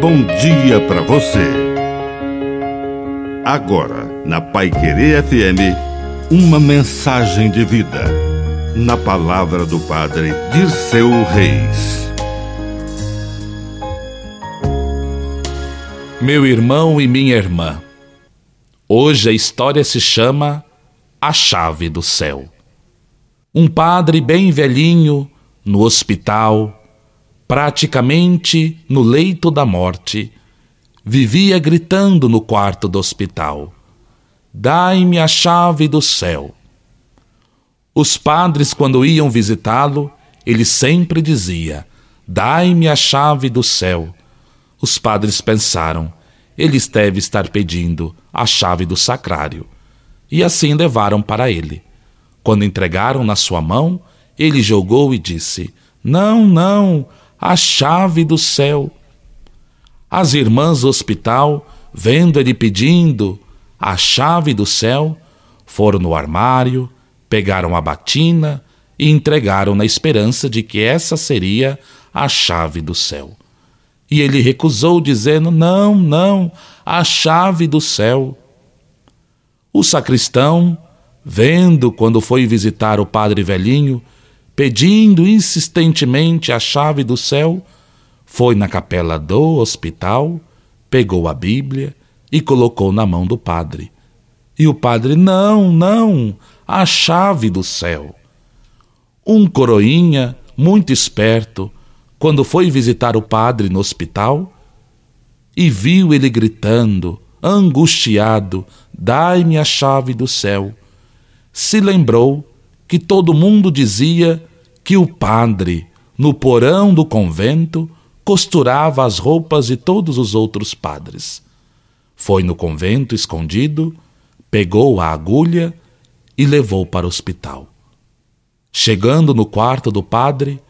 bom dia para você. Agora, na Pai Querer FM, uma mensagem de vida. Na palavra do Padre Dirceu Reis. Meu irmão e minha irmã, hoje a história se chama A Chave do Céu. Um padre bem velhinho, no hospital, praticamente no leito da morte, vivia gritando no quarto do hospital: Dai-me a chave do céu. Os padres, quando iam visitá-lo, ele sempre dizia: Dai-me a chave do céu. Os padres pensaram: ele deve estar pedindo a chave do sacrário. E assim levaram para ele. Quando entregaram na sua mão, ele jogou e disse: Não, não, a chave do céu. As irmãs do hospital, vendo ele pedindo a chave do céu, foram no armário, pegaram a batina e entregaram na esperança de que essa seria a chave do céu. E ele recusou, dizendo: Não, não, a chave do céu. O sacristão, vendo quando foi visitar o padre velhinho, pedindo insistentemente a chave do céu, foi na capela do hospital, pegou a Bíblia e colocou na mão do padre. E o padre, não, não, a chave do céu. Um coroinha, muito esperto, quando foi visitar o padre no hospital e viu ele gritando, angustiado: Dai-me a chave do céu, se lembrou que todo mundo dizia que o padre, no porão do convento, costurava as roupas de todos os outros padres. Foi no convento escondido, pegou a agulha e levou para o hospital. Chegando no quarto do padre,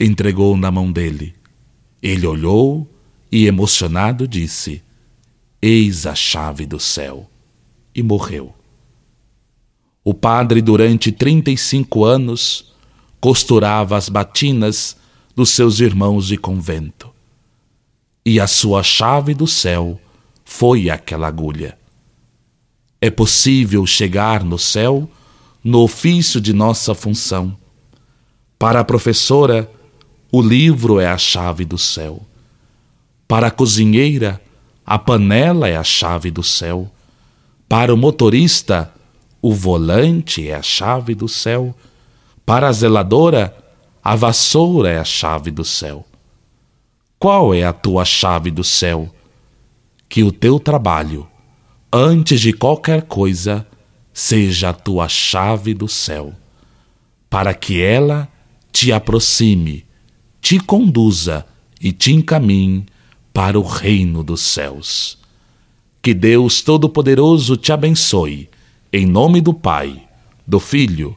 entregou na mão dele. Ele olhou e, emocionado, disse: Eis a chave do céu. E morreu. O padre, durante 35 anos, costurava as batinas dos seus irmãos de convento. E a sua chave do céu foi aquela agulha. É possível chegar no céu no ofício de nossa função. Para a professora, o livro é a chave do céu. Para a cozinheira, a panela é a chave do céu. Para o motorista, o volante é a chave do céu. Para a zeladora, a vassoura é a chave do céu. Qual é a tua chave do céu? Que o teu trabalho, antes de qualquer coisa, seja a tua chave do céu, para que ela te aproxime, te conduza e te encaminhe para o reino dos céus. Que Deus Todo-Poderoso te abençoe, em nome do Pai, do Filho